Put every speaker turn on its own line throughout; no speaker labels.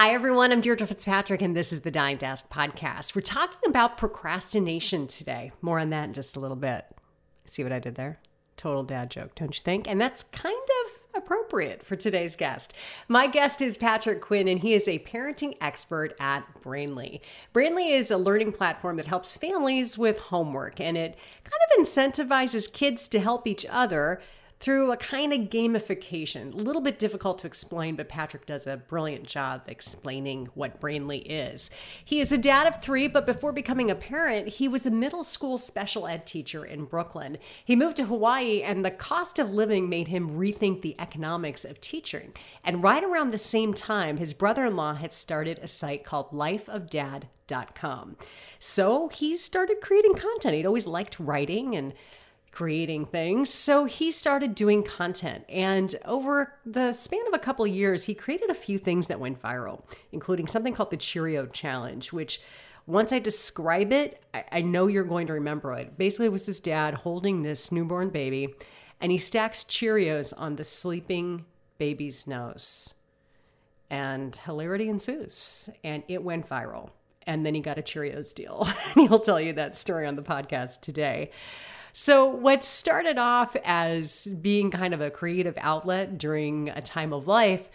Hi, everyone. I'm Deirdre Fitzpatrick, and this is the Dying to Ask podcast. We're talking about procrastination today. More on that in just a little bit. See what I did there? Total dad joke, don't you think? And that's kind of appropriate for today's guest. My guest is Patrick Quinn, and he is a parenting expert at Brainly. Brainly is a learning platform that helps families with homework, and it kind of incentivizes kids to help each other through a kind of gamification. A little bit difficult to explain, but Patrick does a brilliant job explaining what Brainly is. He is a dad of three, but before becoming a parent, he was a middle school special ed teacher in Brooklyn. He moved to Hawaii, and the cost of living made him rethink the economics of teaching. And right around the same time, his brother in law had started a site called lifeofdad.com. So he started creating content. He'd always liked writing and creating things. So he started doing content. And over the span of a couple of years, he created a few things that went viral, including something called the Cheerio Challenge, which once I describe it, I, I know you're going to remember it. Basically, it was his dad holding this newborn baby, and he stacks Cheerios on the sleeping baby's nose. And hilarity ensues, and it went viral. And then he got a Cheerios deal. He'll tell you that story on the podcast today. So, what started off as being kind of a creative outlet during a time of life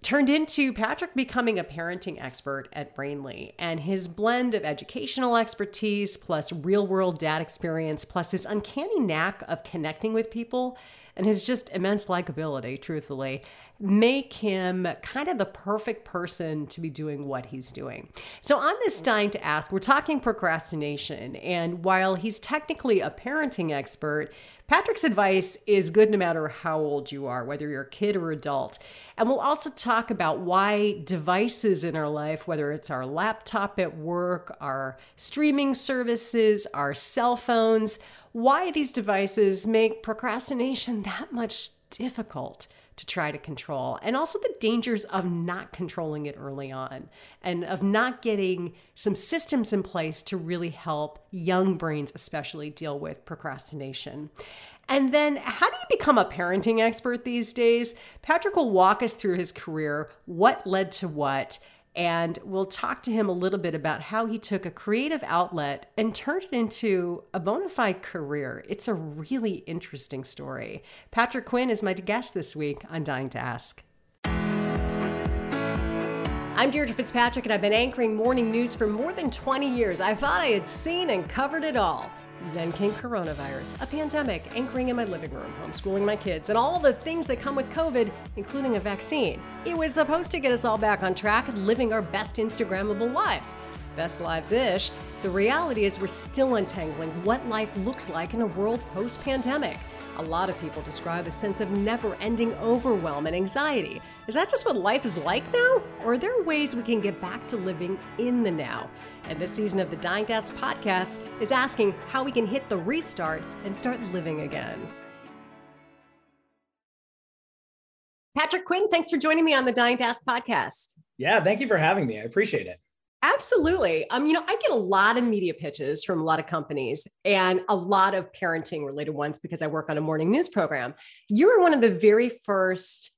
turned into Patrick becoming a parenting expert at Brainly. And his blend of educational expertise plus real world dad experience plus his uncanny knack of connecting with people and his just immense likability, truthfully, make him kind of the perfect person to be doing what he's doing. So, on this Dying to Ask, we're talking procrastination. And while he's technically a parenting expert, Patrick's advice is good no matter how old you are, whether you're a kid or adult. And we'll also talk about why devices in our life, whether it's our laptop at work, our streaming services, our cell phones, why these devices make procrastination that much difficult to try to control, and also the dangers of not controlling it early on and of not getting some systems in place to really help young brains, especially, deal with procrastination. And then, how do you become a parenting expert these days? Patrick will walk us through his career, what led to what, and we'll talk to him a little bit about how he took a creative outlet and turned it into a bona fide career. It's a really interesting story. Patrick Quinn is my guest this week on Dying to Ask. I'm Deirdre Fitzpatrick, and I've been anchoring morning news for more than 20 years. I thought I had seen and covered it all. Then came coronavirus, a pandemic, anchoring in my living room, homeschooling my kids, and all the things that come with COVID, including a vaccine. It was supposed to get us all back on track living our best Instagrammable lives. Best lives ish. The reality is, we're still untangling what life looks like in a world post pandemic. A lot of people describe a sense of never ending overwhelm and anxiety. Is that just what life is like now? Or are there ways we can get back to living in the now? And this season of the Dying to podcast is asking how we can hit the restart and start living again. Patrick Quinn, thanks for joining me on the Dying to podcast.
Yeah, thank you for having me. I appreciate it.
Absolutely. Um, you know, I get a lot of media pitches from a lot of companies and a lot of parenting related ones because I work on a morning news program. You are one of the very first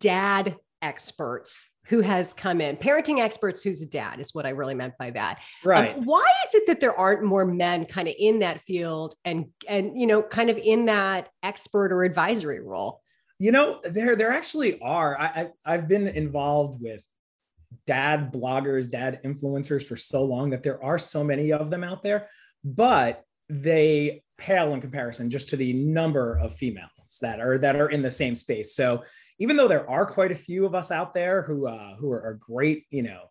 dad experts who has come in parenting experts who's a dad is what i really meant by that
um, right
um, why is it that there aren't more men kind of in that field and and you know kind of in that expert or advisory role
you know there there actually are i, I i've been involved with dad bloggers, dad influencers for so long that there are so many of them out there, but they pale in comparison just to the number of females that are that are in the same space. So even though there are quite a few of us out there who uh, who are, are great, you know,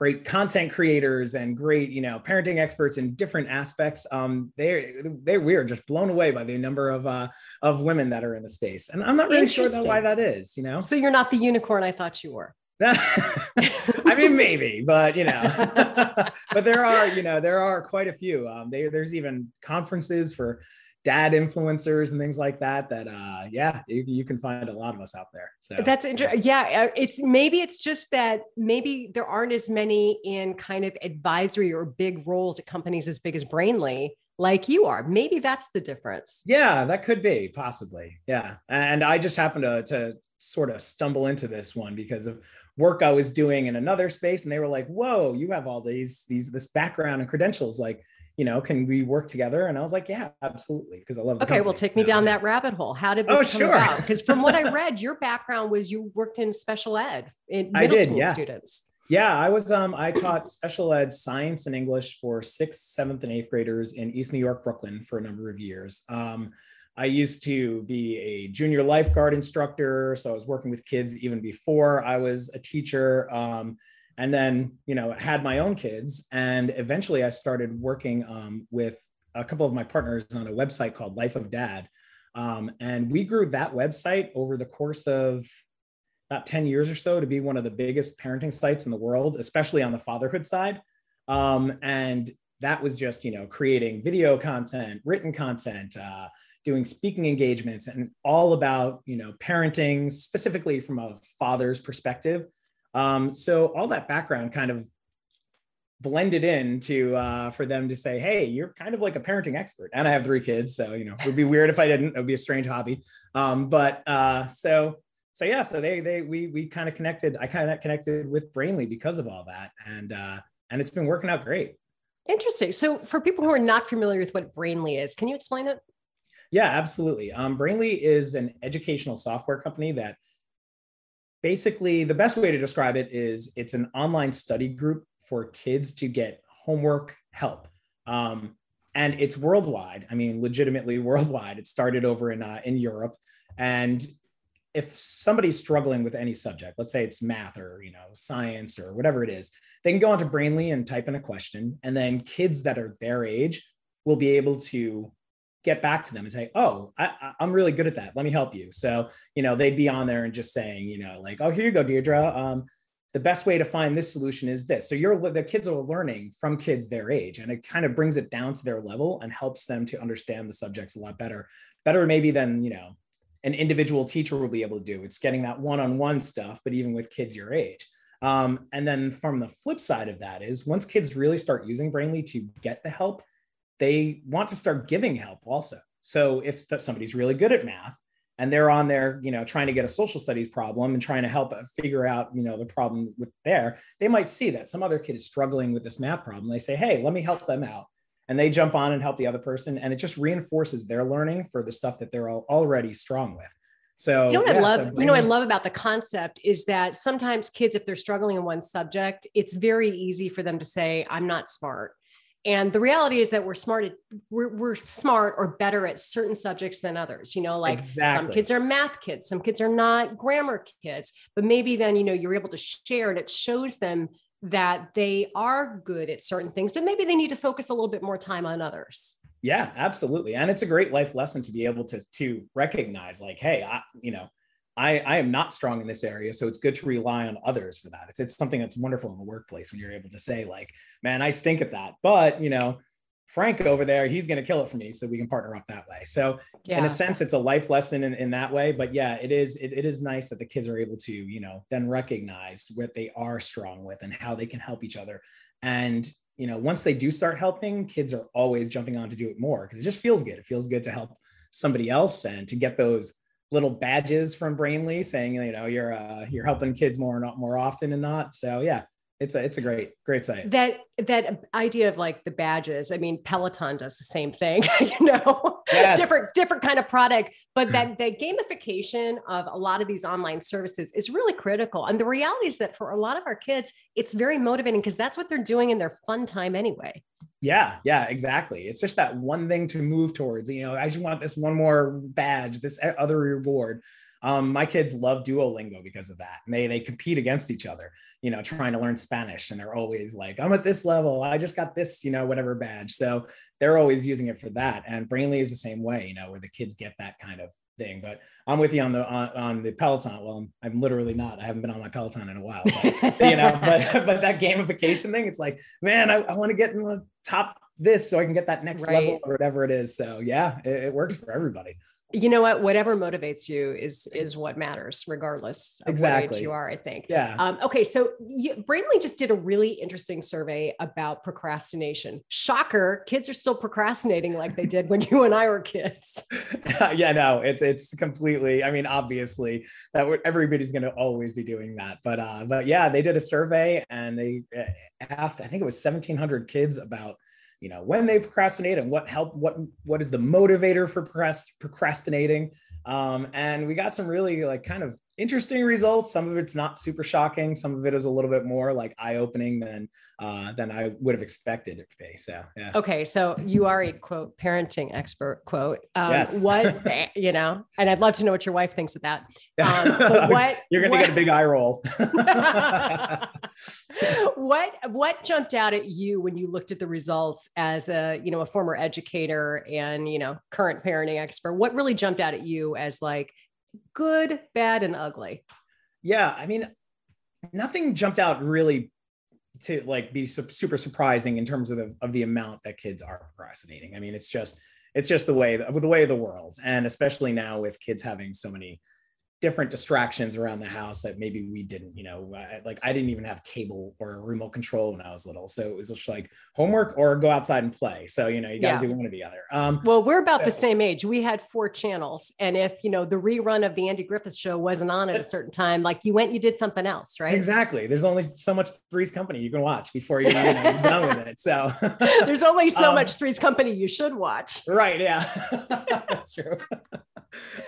great content creators and great you know parenting experts in different aspects um they they we are just blown away by the number of uh of women that are in the space. And i'm not really sure why that is you know?
So you're not the unicorn i thought you were
I mean, maybe, but you know, but there are, you know, there are quite a few. Um, they, there's even conferences for dad influencers and things like that. That, uh, yeah, you, you can find a lot of us out there. So
that's interesting. Yeah, uh, it's maybe it's just that maybe there aren't as many in kind of advisory or big roles at companies as big as Brainly like you are. Maybe that's the difference.
Yeah, that could be possibly. Yeah, and I just happen to to sort of stumble into this one because of work I was doing in another space. And they were like, whoa, you have all these, these, this background and credentials. Like, you know, can we work together? And I was like, yeah, absolutely. Because I love
Okay,
company.
well, take me down
yeah.
that rabbit hole. How did this
Oh,
come
sure.
about? Because from what I read, your background was you worked in special ed in
I
middle
did,
school
yeah.
students.
Yeah, I was um I taught special ed science and English for sixth, seventh, and eighth graders in East New York, Brooklyn for a number of years. Um, I used to be a junior lifeguard instructor, so I was working with kids even before I was a teacher. Um, and then you know had my own kids, and eventually I started working um, with a couple of my partners on a website called Life of Dad, um, and we grew that website over the course of about 10 years or so to be one of the biggest parenting sites in the world, especially on the fatherhood side. Um, and that was just, you know, creating video content, written content, uh, doing speaking engagements, and all about, you know, parenting specifically from a father's perspective. Um, so all that background kind of blended in to uh, for them to say, "Hey, you're kind of like a parenting expert." And I have three kids, so you know, it would be weird if I didn't. It would be a strange hobby. Um, but uh, so so yeah, so they they we we kind of connected. I kind of connected with Brainly because of all that, and uh, and it's been working out great.
Interesting. So, for people who are not familiar with what Brainly is, can you explain it?
Yeah, absolutely. Um, Brainly is an educational software company that basically the best way to describe it is it's an online study group for kids to get homework help. Um, and it's worldwide. I mean, legitimately worldwide. It started over in uh, in Europe, and if somebody's struggling with any subject, let's say it's math or you know science or whatever it is, they can go onto Brainly and type in a question, and then kids that are their age will be able to get back to them and say, "Oh, I, I'm really good at that. Let me help you." So you know they'd be on there and just saying, you know, like, "Oh, here you go, Deirdre. Um, the best way to find this solution is this." So you're the kids are learning from kids their age, and it kind of brings it down to their level and helps them to understand the subjects a lot better, better maybe than you know an individual teacher will be able to do. It's getting that one-on-one stuff, but even with kids your age. Um, and then from the flip side of that is once kids really start using Brainly to get the help, they want to start giving help also. So if somebody's really good at math and they're on there, you know, trying to get a social studies problem and trying to help uh, figure out, you know, the problem with there, they might see that some other kid is struggling with this math problem. They say, "Hey, let me help them out." And they jump on and help the other person and it just reinforces their learning for the stuff that they're al- already strong with. So
You know what I love?
so
you know what I love about the concept is that sometimes kids, if they're struggling in one subject, it's very easy for them to say, "I'm not smart." And the reality is that we're smart. At, we're, we're smart or better at certain subjects than others. You know, like some kids are math kids, some kids are not grammar kids. But maybe then you know you're able to share, and it shows them that they are good at certain things, but maybe they need to focus a little bit more time on others.
Yeah, absolutely. And it's a great life lesson to be able to to recognize like, hey, I, you know, I, I am not strong in this area. So it's good to rely on others for that. It's, it's something that's wonderful in the workplace when you're able to say, like, man, I stink at that. But you know, Frank over there, he's going to kill it for me. So we can partner up that way. So
yeah.
in a sense, it's a life lesson in, in that way. But yeah, it is, it, it is nice that the kids are able to, you know, then recognize what they are strong with and how they can help each other. And you know, once they do start helping, kids are always jumping on to do it more because it just feels good. It feels good to help somebody else and to get those little badges from Brainly saying, you know, you're uh, you're helping kids more and not more often and not. So yeah, it's a it's a great great site.
that that idea of like the badges i mean peloton does the same thing you know
Yes.
different different kind of product but that mm-hmm. that gamification of a lot of these online services is really critical and the reality is that for a lot of our kids it's very motivating because that's what they're doing in their fun time anyway
Yeah, yeah, exactly. It's just that one thing to move towards. You know, I just want this one more badge, this other reward. Um, my kids love Duolingo because of that. And they they compete against each other, you know, trying to learn Spanish. And they're always like, I'm at this level. I just got this, you know, whatever badge. So they're always using it for that. And Brainly is the same way, you know, where the kids get that kind of thing. But I'm with you on the on, on the Peloton. Well, I'm, I'm literally not. I haven't been on my Peloton in a while. But you know, but but that gamification thing, it's like, man, I, I want to get in the top this so I can get that next
Right.
level or whatever it is. So yeah, it, it works for everybody.
You know what? Whatever motivates you is is what matters regardless of exactly. what age you are i think.
Yeah.
Um, okay so you, brainly just did a really interesting survey about procrastination. Shocker kids are still procrastinating like they did when you and i were kids.
Yeah no it's it's completely i mean obviously that everybody's going to always be doing that but uh but yeah they did a survey and they uh, asked i think it was 1700 kids about you know when they procrastinate and what help what what is the motivator for procrastinating. Um, and we got some really like kind of interesting results. Some of it's not super shocking. Some of it is a little bit more like eye opening than uh, than I would have expected it to be. So yeah.
Okay, so you are a quote parenting expert quote. Um, yes. What you know, and I'd love to know what your wife thinks of that. Um, what
you're going to get a big eye roll.
what what jumped out at you when you looked at the results as a you know a former educator and you know current parenting expert? What really jumped out at you as like good, bad, and ugly?
Yeah, I mean, nothing jumped out really to like be super surprising in terms of the of the amount that kids are procrastinating. I mean, it's just it's just the way the way of the world, and especially now with kids having so many different distractions around the house that maybe we didn't, you know, like I didn't even have cable or a remote control when I was little. So it was just like homework or go outside and play. So, you know, you got to yeah. do one or the other. Um,
well, we're about so, the same age. We had four channels. And if, you know, the rerun of the Andy Griffith show wasn't on at a certain time, like you went, you did something else, right?
Exactly. There's only so much Three's Company you can watch before you're, you know, done with it. So
there's only so um, much Three's Company you should watch.
Right. Yeah. That's true.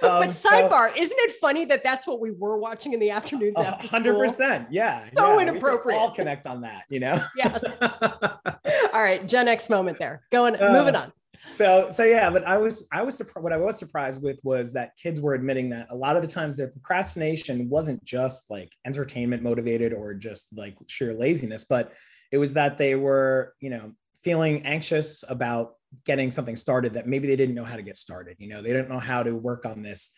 but um, sidebar, so, isn't it funny that that's what we were watching in the afternoons after
Hundred percent, yeah.
So
yeah,
inappropriate.
all connect on that, you know.
yes. all right, Gen X moment there. Going, uh, moving on.
So, so yeah, but I was, I was surprised. What I was surprised with was that kids were admitting that a lot of the times their procrastination wasn't just like entertainment motivated or just like sheer laziness, but it was that they were, you know, feeling anxious about getting something started that maybe they didn't know how to get started you know they didn't know how to work on this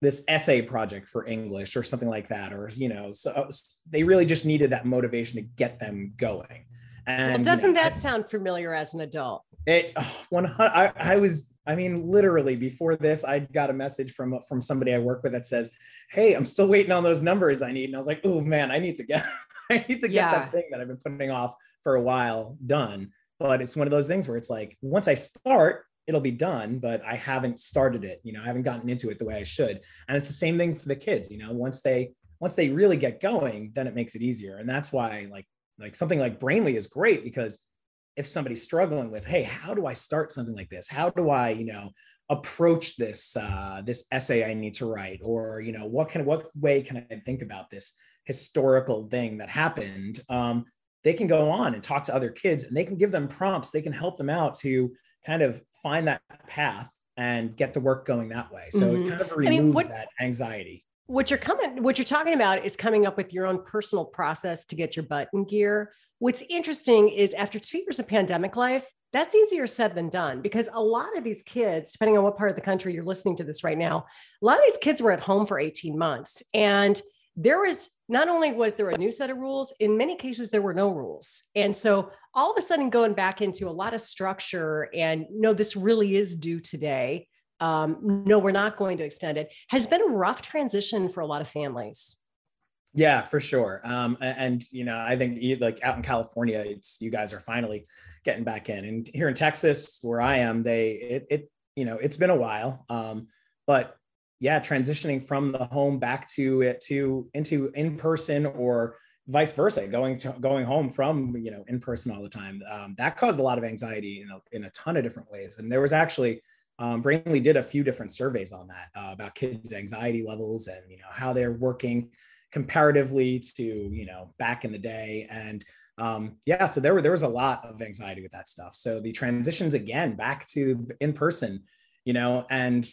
this essay project for english or something like that or you know so uh, they really just needed that motivation to get them going. And
well, doesn't
you know,
that sound familiar as an adult?
It one I, I was i mean literally before this i got a message from from somebody i work with that says hey i'm still waiting on those numbers i need. And i was like oh man i need to get i need to get yeah. that thing that i've been putting off for a while done. But it's one of those things where it's like once I start, it'll be done, but I haven't started it. You know, I haven't gotten into it the way I should. And it's the same thing for the kids. You know, once they once they really get going, then it makes it easier. And that's why like like something like Brainly is great because if somebody's struggling with, hey, how do I start something like this? How do I, you know, approach this uh, this essay I need to write, or you know, what can what way can I think about this historical thing that happened? Um, they can go on and talk to other kids and they can give them prompts they can help them out to kind of find that path and get the work going that way so mm-hmm. it kind of removes I mean, what, that anxiety
what you're coming what you're talking about is coming up with your own personal process to get your butt in gear what's interesting is after two years of pandemic life that's easier said than done because a lot of these kids depending on what part of the country you're listening to this right now a lot of these kids were at home for 18 months and there was not only was there a new set of rules, in many cases, there were no rules. And so all of a sudden, going back into a lot of structure and no, this really is due today. Um, no, we're not going to extend it, has been a rough transition for a lot of families.
Yeah, for sure. Um, and, you know, I think like out in California, it's you guys are finally getting back in. And here in Texas, where I am, they, it, it you know, it's been a while. Um, but yeah, transitioning from the home back to it to into in person or vice versa, going to going home from you know in person all the time. Um, that caused a lot of anxiety in a, in a ton of different ways. And there was actually um, Brainly did a few different surveys on that uh, about kids' anxiety levels and you know how they're working comparatively to you know back in the day and um, yeah so there were there was a lot of anxiety with that stuff so the transitions again back to in person you know and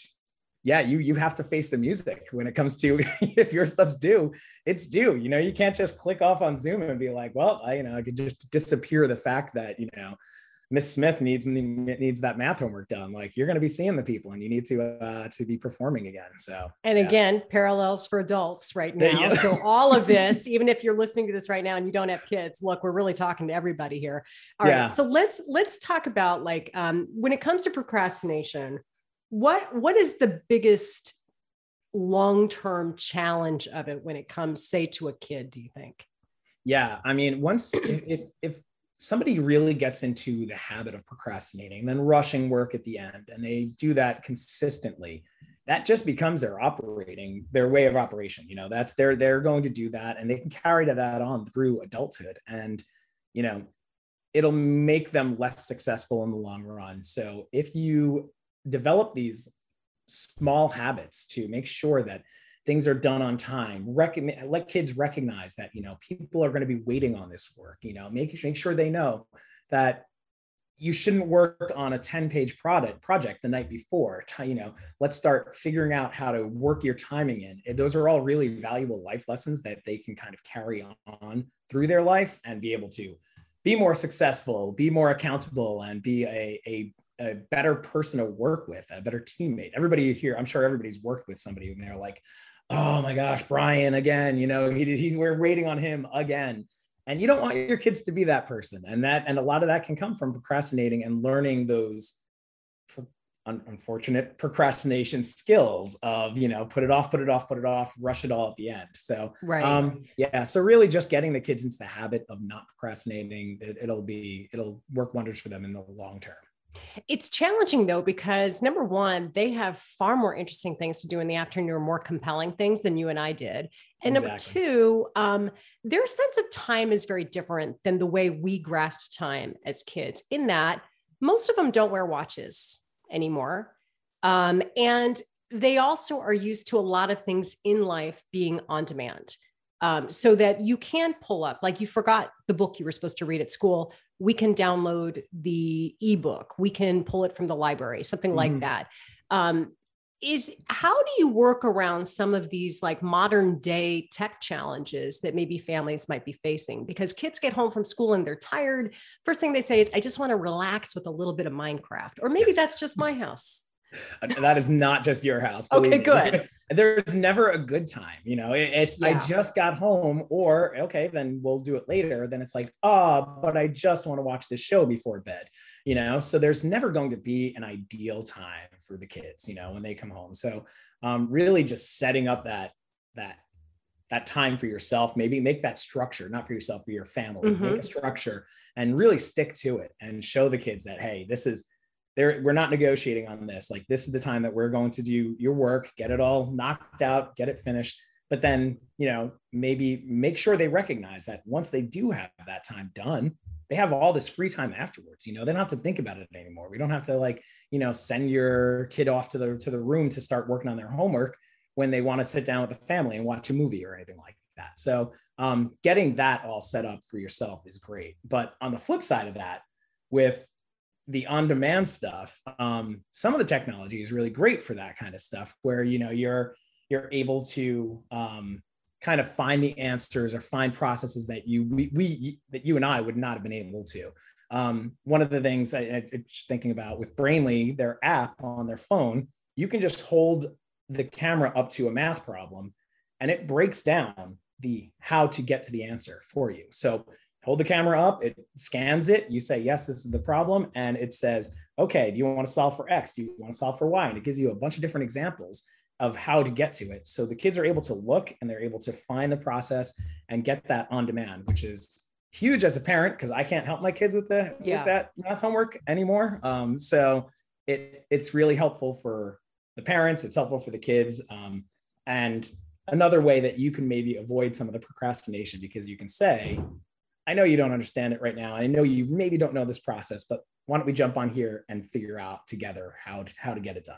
yeah, you you have to face the music when it comes to if your stuff's due, it's due. You know, you can't just click off on Zoom and be like, well, I, you know, I could just disappear the fact that you know Miss Smith needs needs that math homework done. Like you're going to be seeing the people, and you need to uh, to be performing again. So,
and yeah. again, parallels for adults right now. Yeah. So all of this, even if you're listening to this right now and you don't have kids, look, we're really talking to everybody here. All yeah. right, so let's let's talk about like um, when it comes to procrastination what what is the biggest long-term challenge of it when it comes say to a kid do you think?
Yeah i mean once if if somebody really gets into the habit of procrastinating then rushing work at the end and they do that consistently that just becomes their operating their way of operation you know that's they're they're going to do that and they can carry that on through adulthood and you know it'll make them less successful in the long run. So if you develop these small habits to make sure that things are done on time. Rec- let kids recognize that you know people are going to be waiting on this work you know make, make sure they know that you shouldn't work on a 10 page product project the night before. You know let's start figuring out how to work your timing in. Those are all really valuable life lessons that they can kind of carry on through their life and be able to be more successful be more accountable and be a, a, a better person to work with a better teammate. Everybody here i'm sure everybody's worked with somebody and they're like oh my gosh brian again you know he, he, we're waiting on him again. And you don't want your kids to be that person. And that and a lot of that can come from procrastinating and learning those unfortunate procrastination skills of you know put it off put it off put it off rush it all at the end. So
right.
um yeah so really just getting the kids into the habit of not procrastinating it, it'll be it'll work wonders for them in the long term
it's challenging though, because number one, they have far more interesting things to do in the afternoon or more compelling things than you and I did. And exactly. number two, um, their sense of time is very different than the way we grasped time as kids, in that most of them don't wear watches anymore. Um, and they also are used to a lot of things in life being on demand. Um, so that you can pull up, like you forgot the book you were supposed to read at school. We can download the ebook. We can pull it from the library something mm-hmm. like that. Um, is how do you work around some of these like modern day tech challenges that maybe families might be facing? Because kids get home from school and they're tired. First thing they say is i just want to relax with a little bit of minecraft or maybe that's just my house
that is not just your house.
Okay, good.
There's never a good time. You know, it's yeah. I just got home, or okay, then we'll do it later. Then it's like, oh, but I just want to watch this show before bed. You know, so there's never going to be an ideal time for the kids. You know, when they come home. So um, really, just setting up that that that time for yourself. Maybe make that structure, not for yourself, for your family. Mm-hmm. Make a structure and really stick to it, and show the kids that hey, this is there we're not negotiating on this. Like this is the time that we're going to do your work get it all knocked out get it finished. But then you know maybe make sure they recognize that once they do have that time done they have all this free time afterwards you know? They don't have to think about it anymore. We don't have to like you know send your kid off to the to the room to start working on their homework when they want to sit down with the family and watch a movie or anything like that. So um, getting that all set up for yourself is great. But on the flip side of that with the on-demand stuff um, some of the technology is really great for that kind of stuff where you know you're you're able to um, kind of find the answers or find processes that you we, we that you and i would not have been able to. Um, one of the things I, I thinking about with brainly their app on their phone you can just hold the camera up to a math problem and it breaks down the how to get to the answer for you. So hold the camera up, it scans it, you say, yes, this is the problem. And it says, okay, do you want to solve for X? Do you want to solve for Y? And it gives you a bunch of different examples of how to get to it. So the kids are able to look and they're able to find the process and get that on demand, which is huge as a parent because I can't help my kids with the yeah. with that math homework anymore. Um, so it it's really helpful for the parents. It's helpful for the kids. Um, and another way that you can maybe avoid some of the procrastination because you can say, I know you don't understand it right now. I know you maybe don't know this process, but why don't we jump on here and figure out together how to, how to get it done?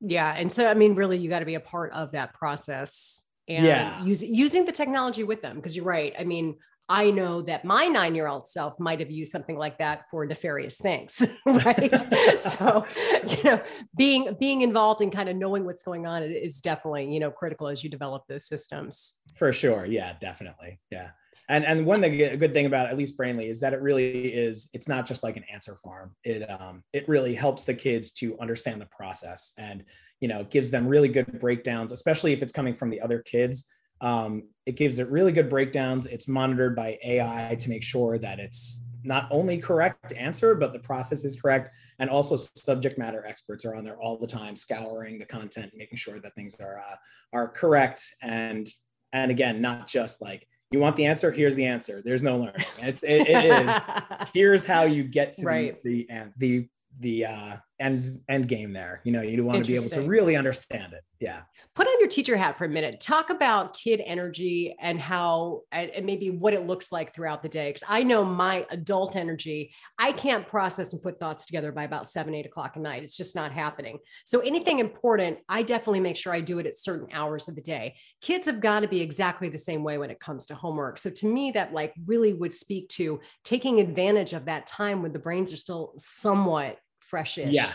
Yeah, and so I mean, really, you got to be a part of that process and yeah. using using the technology with them because you're right. I mean, I know that my nine year old self might have used something like that for nefarious things, right? so, you know, being being involved and kind of knowing what's going on is definitely you know critical as you develop those systems.
For sure, yeah, definitely, yeah and and one thing a good thing about at least brainly is that it really is it's not just like an answer farm it um it really helps the kids to understand the process and you know gives them really good breakdowns especially if it's coming from the other kids um, it gives it really good breakdowns it's monitored by ai to make sure that it's not only correct answer, but the process is correct. And also subject matter experts are on there all the time, scouring the content, making sure that things are uh, are correct. And and again, not just like you want the answer, here's the answer. There's no learning. It's it, it is here's how you get to
Right.
the the the the uh end end game there. You know, you want to be able to really understand it. Yeah.
Put on your teacher hat for a minute. Talk about kid energy and how, and maybe what it looks like throughout the day. Because I know my adult energy, I can't process and put thoughts together by about seven, eight o'clock at night. It's just not happening. So anything important, I definitely make sure I do it at certain hours of the day. Kids have got to be exactly the same way when it comes to homework. So to me, that like really would speak to taking advantage of that time when the brains are still somewhat freshish.
Yeah.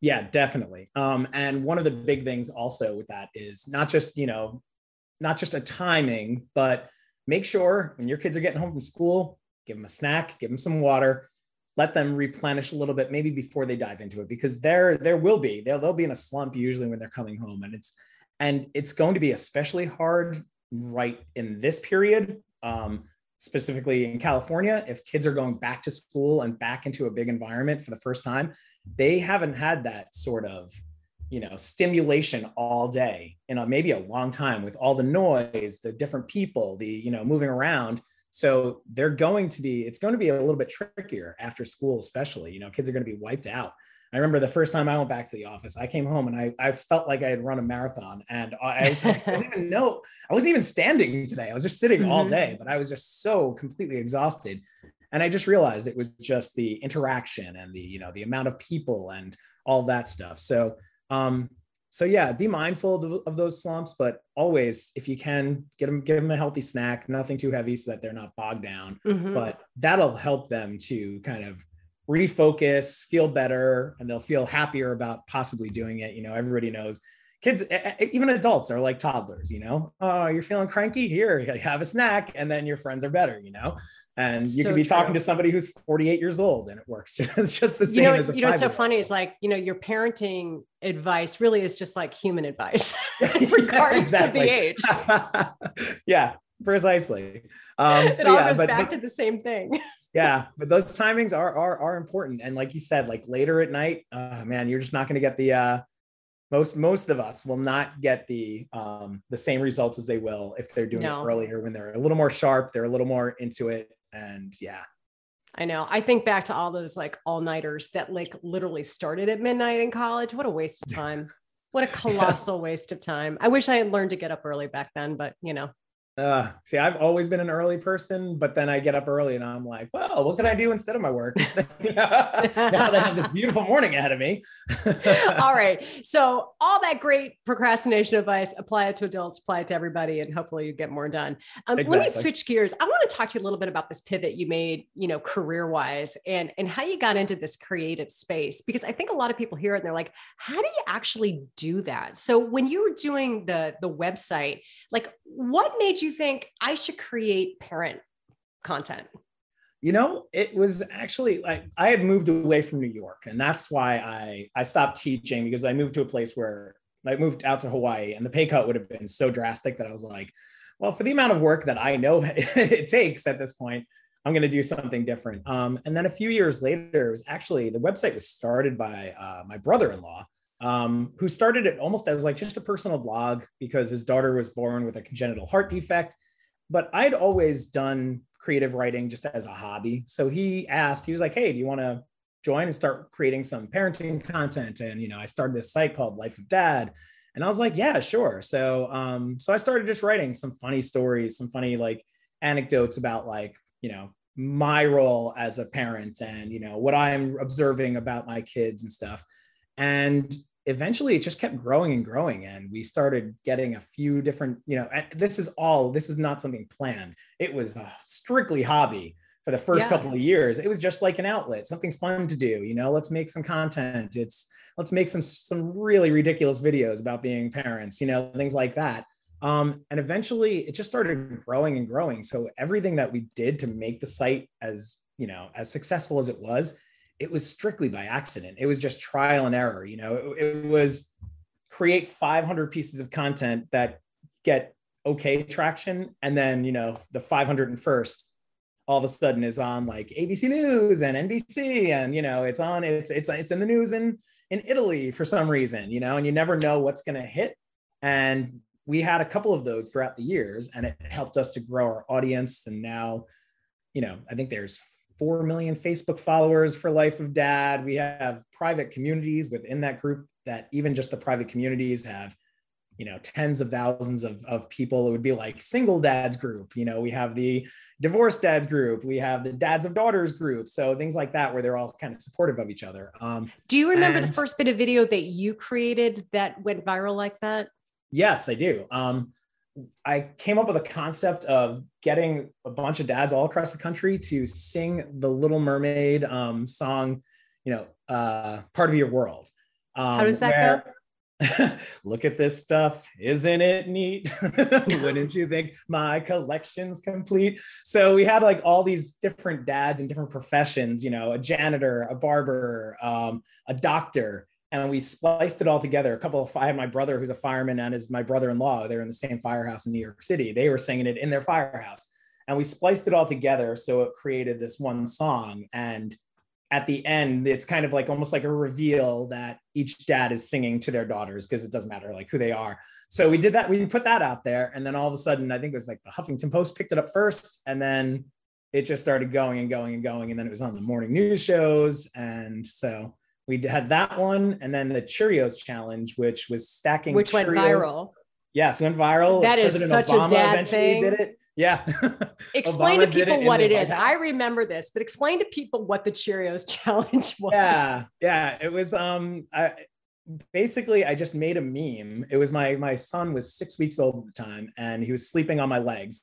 Yeah, definitely. Um, and one of the big things also with that is not just, you know, not just a timing, but make sure when your kids are getting home from school, give them a snack, give them some water, let them replenish a little bit, maybe before they dive into it, because there, there will be, they'll, they'll be in a slump usually when they're coming home. And it's, and it's going to be especially hard right in this period. Um, specifically in California, if kids are going back to school and back into a big environment for the first time, they haven't had that sort of you know stimulation all day in a, maybe a long time with all the noise the different people the you know moving around. So they're going to be it's going to be a little bit trickier after school especially you know kids are going to be wiped out. I remember the first time i went back to the office i came home and i, I felt like i had run a marathon and i, I, was, I didn't even know i wasn't even standing today. I was just sitting all
Mhm.
day but i was just so completely exhausted and i just realized it was just the interaction and the you know the amount of people and all that stuff. So um so yeah be mindful of, of those slumps but always if you can get them give them a healthy snack nothing too heavy so that they're not bogged down.
Mhm.
but that'll help them to kind of refocus feel better and they'll feel happier about possibly doing it. You know everybody knows kids even adults are like toddlers you know? Oh you're feeling cranky? Here you have a snack and then your friends are better you know and you
So
could be talking to somebody who's 48 years old and it works it's just the same
you know,
as a
you know, what's so funny is like, you know, your parenting advice really is just like human advice, regardless
exactly.
of the age.
yeah, precisely. Um,
it
so
all
yeah,
goes
but,
back
but-
to the same thing.
yeah, but those timings are are are important. And like you said, like later at night, uh, man, you're just not going to get the uh, most most of us will not get the um, the same results as they will if they're doing
No.
it earlier when they're a little more sharp, they're a little more into it, and yeah,
I know. I think back to all those like all nighters that like literally started at midnight in college. What a waste of time. What a colossal waste of time. I wish I had learned to get up early back then, but you know,
Uh, see, I've always been an early person, but then I get up early and I'm like, well, what can I do instead of my work? now that I have this beautiful morning ahead of me.
all right. So all that great procrastination advice, apply it to adults, apply it to everybody, and hopefully you get more done. Um, Let me switch gears. I want to talk to you a little bit about this pivot you made, you know, career wise and, and how you got into this creative space, because I think a lot of people hear it and they're like, how do you actually do that? So when you were doing the, the website, like what made you think I should create parent content?
you know it was actually like i had moved away from new york and that's why i i stopped teaching because i moved to a place where i moved out to hawaii and the pay cut would have been so drastic that i was like well for the amount of work that i know it takes at this point i'm going to do something different um, and then a few years later it was actually the website was started by uh, my brother-in-law um, who started it almost as like just a personal blog because his daughter was born with a congenital heart defect but I'd always done creative writing just as a hobby. So he asked, he was like, Hey, do you want to join and start creating some parenting content? And, you know, I started this site called Life of Dad. And I was like, yeah, sure. So, um, so I started just writing some funny stories, some funny like anecdotes about like, you know, my role as a parent and, you know, what I'm observing about my kids and stuff. And eventually it just kept growing and growing and we started getting a few different you know this is all this is not something planned. It was a strictly hobby for the first
Yeah.
couple of years. It was just like an outlet something fun to do you know let's make some content. It's let's make some some really ridiculous videos about being parents you know things like that. Um, and eventually it just started growing and growing. So everything that we did to make the site as you know as successful as it was it was strictly by accident. It was just trial and error. You know, it, it was create 500 pieces of content that get okay traction, and then you know the 501st all of a sudden is on like ABC News and NBC, and you know, it's on it's it's it's in the news in in Italy for some reason, you know, and you never know what's going to hit. And we had a couple of those throughout the years, and it helped us to grow our audience. And now, you know, I think there's 4 million Facebook followers for Life of Dad. We have private communities within that group that even just the private communities have, you know, tens of thousands of, of people. It would be like single dads group. You know, we have the divorced dads group. We have the dads of daughters group. So things like that, where they're all kind of supportive of each other. Um,
Do you remember and, the first bit of video that you created that went viral like that?
Yes, I do. Um, I came up with a concept of getting a bunch of dads all across the country to sing the Little Mermaid um, song, you know, uh, part of your world.
Um, How does that where,
go? Look at this stuff. Isn't it neat? Wouldn't you think my collection's complete? So we had like all these different dads in different professions, you know, a janitor, a barber, um, a doctor and we spliced it all together. A couple of I had my brother who's a fireman and is my brother-in-law. They're in the same firehouse in New York City. They were singing it in their firehouse, and we spliced it all together so it created this one song. And at the end, it's kind of like almost like a reveal that each dad is singing to their daughters because it doesn't matter like who they are. So we did that. We put that out there, and then all of a sudden, I think it was like the Huffington Post picked it up first, and then it just started going and going and going, and then it was on the morning news shows, and so we had that one and then the Cheerios challenge, which was stacking.
Which
Cheerios.
went viral.
Yes, went viral.
That is President such Obama a dad thing.
Did it. Yeah.
explain to people what it is. I remember this, but explain to people what the Cheerios challenge was.
Yeah. Yeah. It was um I basically I just made a meme. It was my my son was six weeks old at the time and he was sleeping on my legs.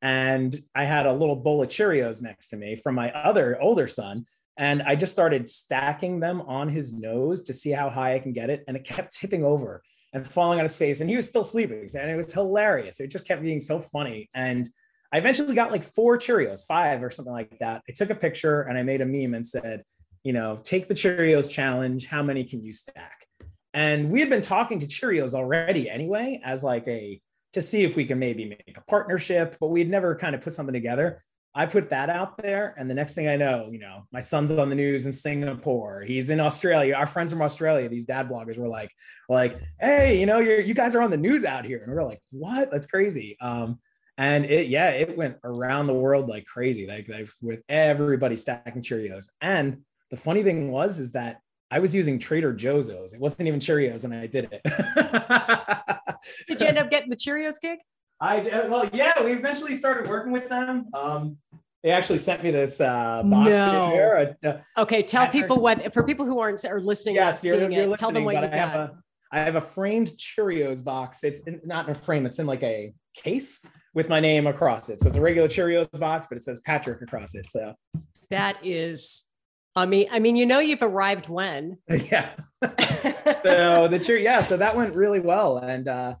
And I had a little bowl of Cheerios next to me from my other older son. And I just started stacking them on his nose to see how high I can get it. And it kept tipping over and falling on his face. And he was still sleeping. And it was hilarious. It just kept being so funny. And I eventually got like four Cheerios, five or something like that. I took a picture and I made a meme and said, you know, take the Cheerios challenge. How many can you stack? And we had been talking to Cheerios already anyway, as like a to see if we can maybe make a partnership, but we'd never kind of put something together. I put that out there, and the next thing I know, you know, my son's on the news in Singapore. He's in Australia. Our friends from Australia, these dad bloggers, were like, like, hey, you know, you're you guys are on the news out here, and we're like, what? That's crazy. Um, and it, yeah, it went around the world like crazy, like, like with everybody stacking Cheerios. And the funny thing was, is that I was using Trader Joe's. It wasn't even Cheerios, and I did it.
did you end up getting the Cheerios gig?
I uh, well, yeah, we eventually started working with them. Um, they actually sent me this uh, box no. here.
Uh, okay, tell people what for people who aren't are listening. Yes, you're, you're it, tell them what you
I got. Have a, I have a framed Cheerios box. It's in, not in a frame. It's in like a case with my name across it. So it's a regular Cheerios box, but it says Patrick across it. So
that is I mean, I mean, you know, you've arrived when.
Yeah. so the cheer, yeah. So that went really well, and uh,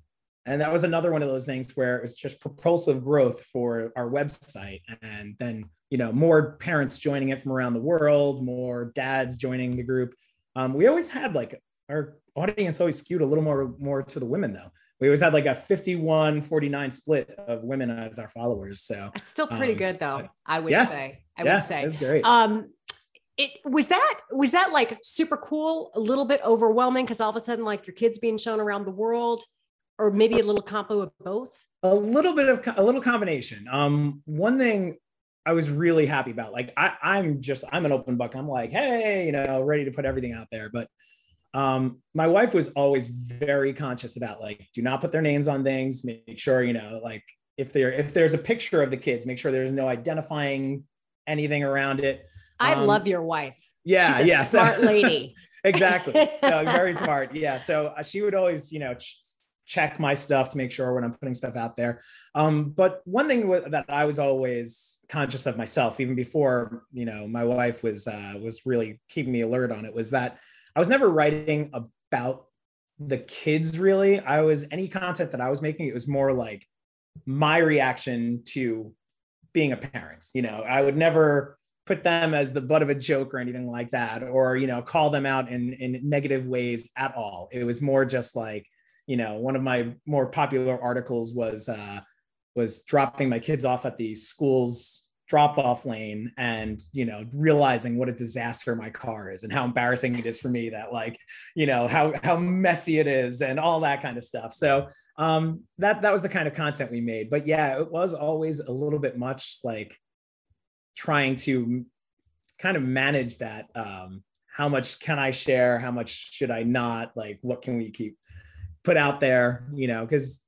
and that was another one of those things where it was just propulsive growth for our website. And then you know more parents joining it from around the world more dads joining the group. Um, we always had like our audience always skewed a little more more to the women though. We always had like a 51 49 split of women as our followers so
it's still pretty um, good though i would yeah, say. I
yeah,
would say.
it's great.
Um it was that was that like super cool a little bit overwhelming because all of a sudden like your kids being shown around the world or maybe a little combo of both?
A little bit of a little combination. Um, one thing I was really happy about, like I, I'm just I'm an open book. I'm like, hey, you know, ready to put everything out there. But um, my wife was always very conscious about like, do not put their names on things. Make sure you know, like if there if there's a picture of the kids, make sure there's no identifying anything around it.
I um, love your wife.
Yeah, yeah,
smart lady.
exactly. So very smart. Yeah. So uh, she would always, you know, check my stuff to make sure when I'm putting stuff out there. Um, but one thing that I was always conscious of myself, even before you know my wife was uh, was really keeping me alert on it, was that I was never writing about the kids. Really, I was any content that I was making. It was more like my reaction to being a parent. You know, I would never put them as the butt of a joke or anything like that or you know call them out in in negative ways at all it was more just like you know, one of my more popular articles was uh, was dropping my kids off at the school's drop off lane and you know realizing what a disaster my car is and how embarrassing it is for me that like you know how how messy it is and all that kind of stuff. So um that that was the kind of content we made. But yeah it was always a little bit much like trying to kind of manage that um how much can i share? How much should i not? Like what can we keep put out there you know because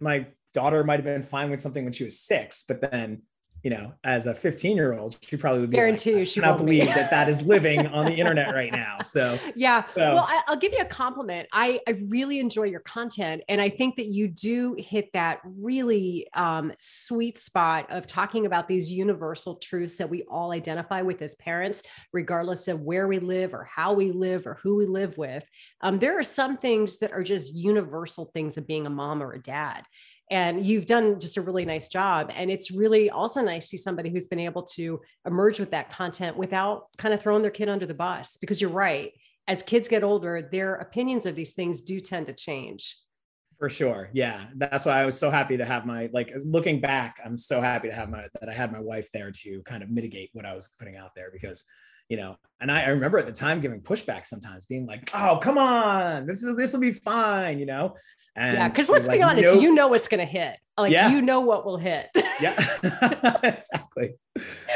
my daughter might have been fine with something when she was six but then you know, as a 15 year old, she probably would be
guarantee
like,
she
cannot believe that that is living on the internet right now. So
yeah, so. well, I, will give you a compliment. I I really enjoy your content, and I think that you do hit that really um, sweet spot of talking about these universal truths that we all identify with as parents, regardless of where we live or how we live or who we live with. Um, there are some things that are just universal things of being a mom or a dad and you've done just a really nice job. And it's really also nice to see somebody who's been able to emerge with that content without kind of throwing their kid under the bus because you're right. As kids get older their opinions of these things do tend to change.
For sure. Yeah. That's why i was so happy to have my like looking back i'm so happy to have my that i had my wife there to kind of mitigate what i was putting out there because you know and I, I, remember at the time giving pushback sometimes being like oh come on this is this will be fine you know?
And yeah because let's like, be honest nope. you know what's going to hit. Like yeah. you know what will hit.
Yeah exactly.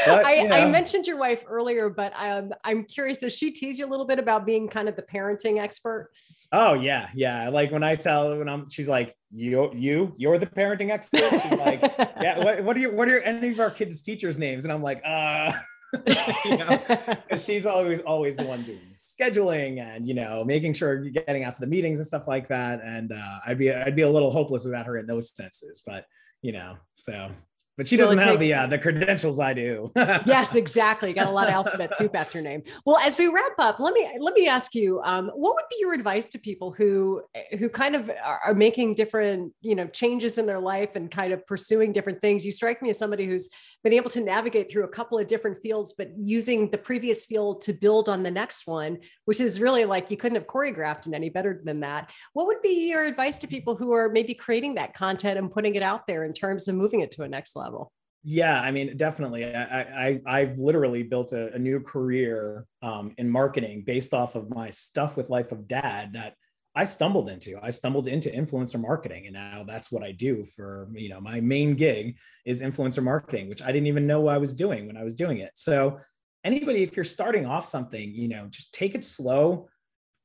But, I, you know. I, mentioned your wife earlier but um, i'm curious does she tease you a little bit about being kind of the parenting expert?
Oh yeah yeah. Like when i tell when i'm she's like you you you're the parenting expert? She's like yeah what, what are you what are any of our kids teachers names? And i'm like uh you know, she's always always the one doing scheduling and you know making sure you're getting out to the meetings and stuff like that. And uh, I'd be I'd be a little hopeless without her in those senses. But you know, so but she doesn't have the uh, the credentials I do.
yes, exactly. got a lot of alphabet soup after name. Well, as we wrap up, let me let me ask you, um, what would be your advice to people who who kind of are, are, making different you know changes in their life and kind of pursuing different things? You strike me as somebody who's been able to navigate through a couple of different fields, but using the previous field to build on the next one, which is really like you couldn't have choreographed it any better than that. What would be your advice to people who are maybe creating that content and putting it out there in terms of moving it to a next level? Level.
Yeah, I mean, definitely. I, I have literally built a, a new career um, in marketing based off of my stuff with Life of Dad that I stumbled into. I stumbled into influencer marketing, and now that's what I do for you know my main gig is influencer marketing, which I didn't even know I was doing when I was doing it. So anybody, if you're starting off something, you know, just take it slow.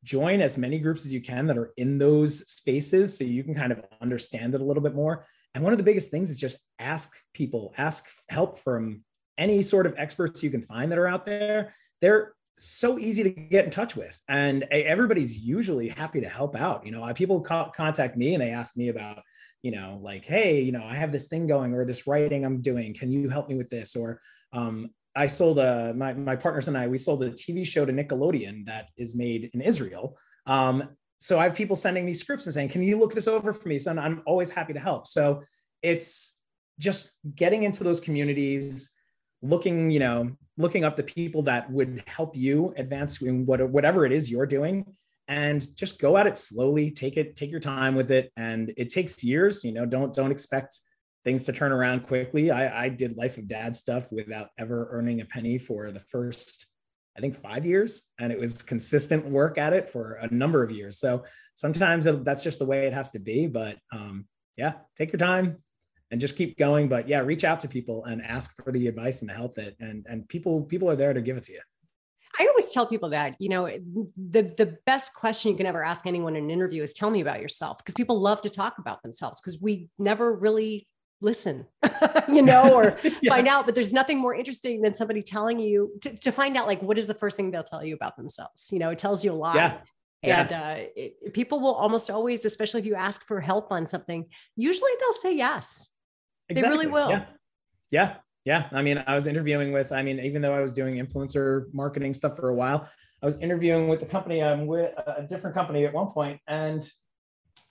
Join as many groups as you can that are in those spaces so you can kind of understand it a little bit more and one of the biggest things is just ask people, ask help from any sort of experts you can find that are out there. They're so easy to get in touch with, and everybody's usually happy to help out. You know, people contact me and they ask me about, you know, like, hey, you know, I have this thing going or this writing I'm doing. Can you help me with this? Or um, I sold a my my partners and I we sold a TV show to Nickelodeon that is made in Israel. Um, so I have people sending me scripts and saying, "Can you look this over for me?" So I'm always happy to help. So it's just getting into those communities, looking, you know, looking up the people that would help you advance in what, whatever it is you're doing, and just go at it slowly. Take it, take your time with it, and it takes years. You know, don't don't expect things to turn around quickly. I, I did Life of Dad stuff without ever earning a penny for the first I think five years, and it was consistent work at it for a number of years. So sometimes that's just the way it has to be. But um, yeah, take your time and just keep going. But yeah, reach out to people and ask for the advice and the help that and and people people are there to give it to you.
I always tell people that, you know, the the best question you can ever ask anyone in an interview is tell me about yourself because people love to talk about themselves because we never really listen, you know, or yeah. find out. But there's nothing more interesting than somebody telling you to, to, find out, like, what is the first thing they'll tell you about themselves? You know, it tells you a lot.
Yeah.
And uh, it, people will almost always, especially if you ask for help on something, usually they'll say yes. Exactly. They really will.
Yeah. Yeah. Yeah. I mean, I was interviewing with, I mean, even though I was doing influencer marketing stuff for a while, I was interviewing with the company I'm with, a different company at one point, and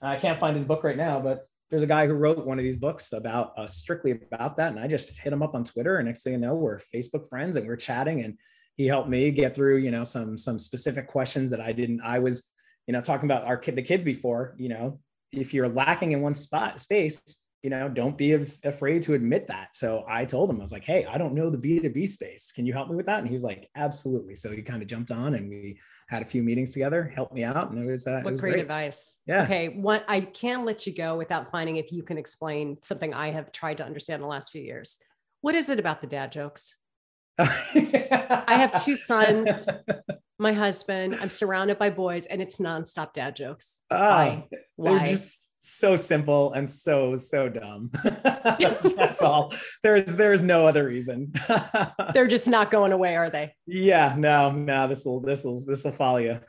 I can't find his book right now, but there's a guy who wrote one of these books about uh, strictly about that. And I just hit him up on Twitter. And next thing you know, we're Facebook friends and we're chatting. And he helped me get through, you know, some some specific questions that I didn't. I was, you know, talking about our kid, the kids before. You know, if you're lacking in one spot space, you know, don't be af- afraid to admit that. So I told him, I was like, hey, I don't know the B2B space. Can you help me with that? And he was like, absolutely. So he kind of jumped on and we had a few meetings together, helped me out. And it was, uh,
what
it was
great,
great,
advice.
Yeah.
Okay. What I can't let you go without finding if you can explain something I have tried to understand the last few years. What is it about the dad jokes? I have two sons, my husband. I'm surrounded by boys, and it's nonstop dad jokes. Why?
Oh,
Why?
They're just so simple and so so dumb. That's all. There's there's no other reason.
They're just not going away, are they?
yeah, no, no. This will this will this will follow you.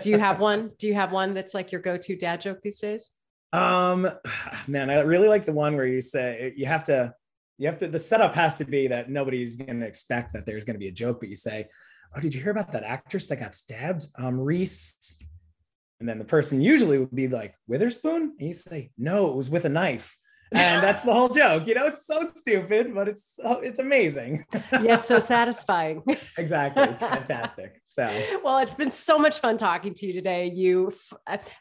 Do you have one? Do you have one that's like your go-to dad joke these days?
Um, man, I really like the one where you say you have to, you have to. The setup has to be that nobody's going to expect that there's going to be a joke, but you say, "Oh, did you hear about that actress that got stabbed?" Um, Reese. And then the person usually would be like Witherspoon, and you say, "No, it was with a knife." And that's the whole joke. You know, it's so stupid, but it's it's amazing.
yeah, it's so satisfying.
exactly, it's fantastic. So
well, it's been so much fun talking to you today. You,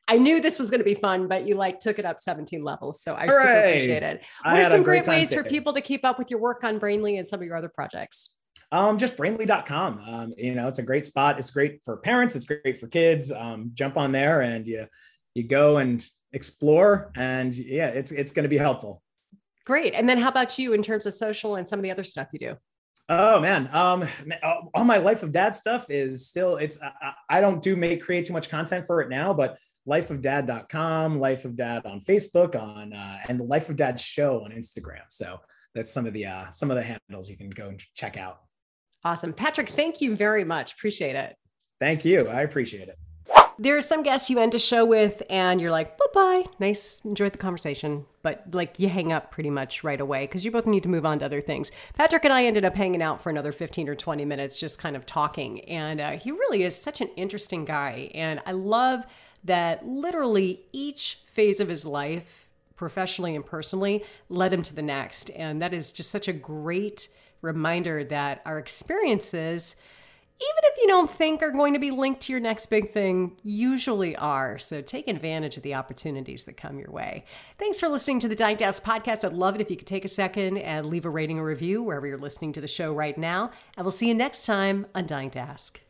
I knew this was going to be fun, but you like took it up 17 levels. So I super appreciate it.
I
What are some
great
great ways for people to keep up with your work on Brainly and some of your other projects?
Um, just brainly.com. Um, you know, it's a great spot. It's great for parents, it's great for kids. Um, jump on there and you you go and explore and yeah, it's it's gonna be helpful.
Great. And then how about you in terms of social and some of the other stuff you do?
Oh man, um, uh, all my life of dad stuff is still it's I, I I don't do make create too much content for it now, but lifeofdad.com, life of dad on Facebook, on uh, and the life of dad show on Instagram. So that's some of the uh, some of the handles you can go and check out.
Awesome. Patrick, thank you very much. Appreciate it.
Thank you. I appreciate it.
There are some guests you end a show with and you're like, bye bye. Nice, enjoyed the conversation. But like you hang up pretty much right away because you both need to move on to other things. Patrick and I ended up hanging out for another 15 or 20 minutes, just kind of talking. And uh, he really is such an interesting guy. And I love that literally each phase of his life, professionally and personally, led him to the next. And that is just such a great reminder that our experiences even if you don't think are going to be linked to your next big thing, usually are. So take advantage of the opportunities that come your way. Thanks for listening to the Dying to Ask podcast. I'd love it if you could take a second and leave a rating or review wherever you're listening to the show right now. And we'll see you next time on Dying to Ask.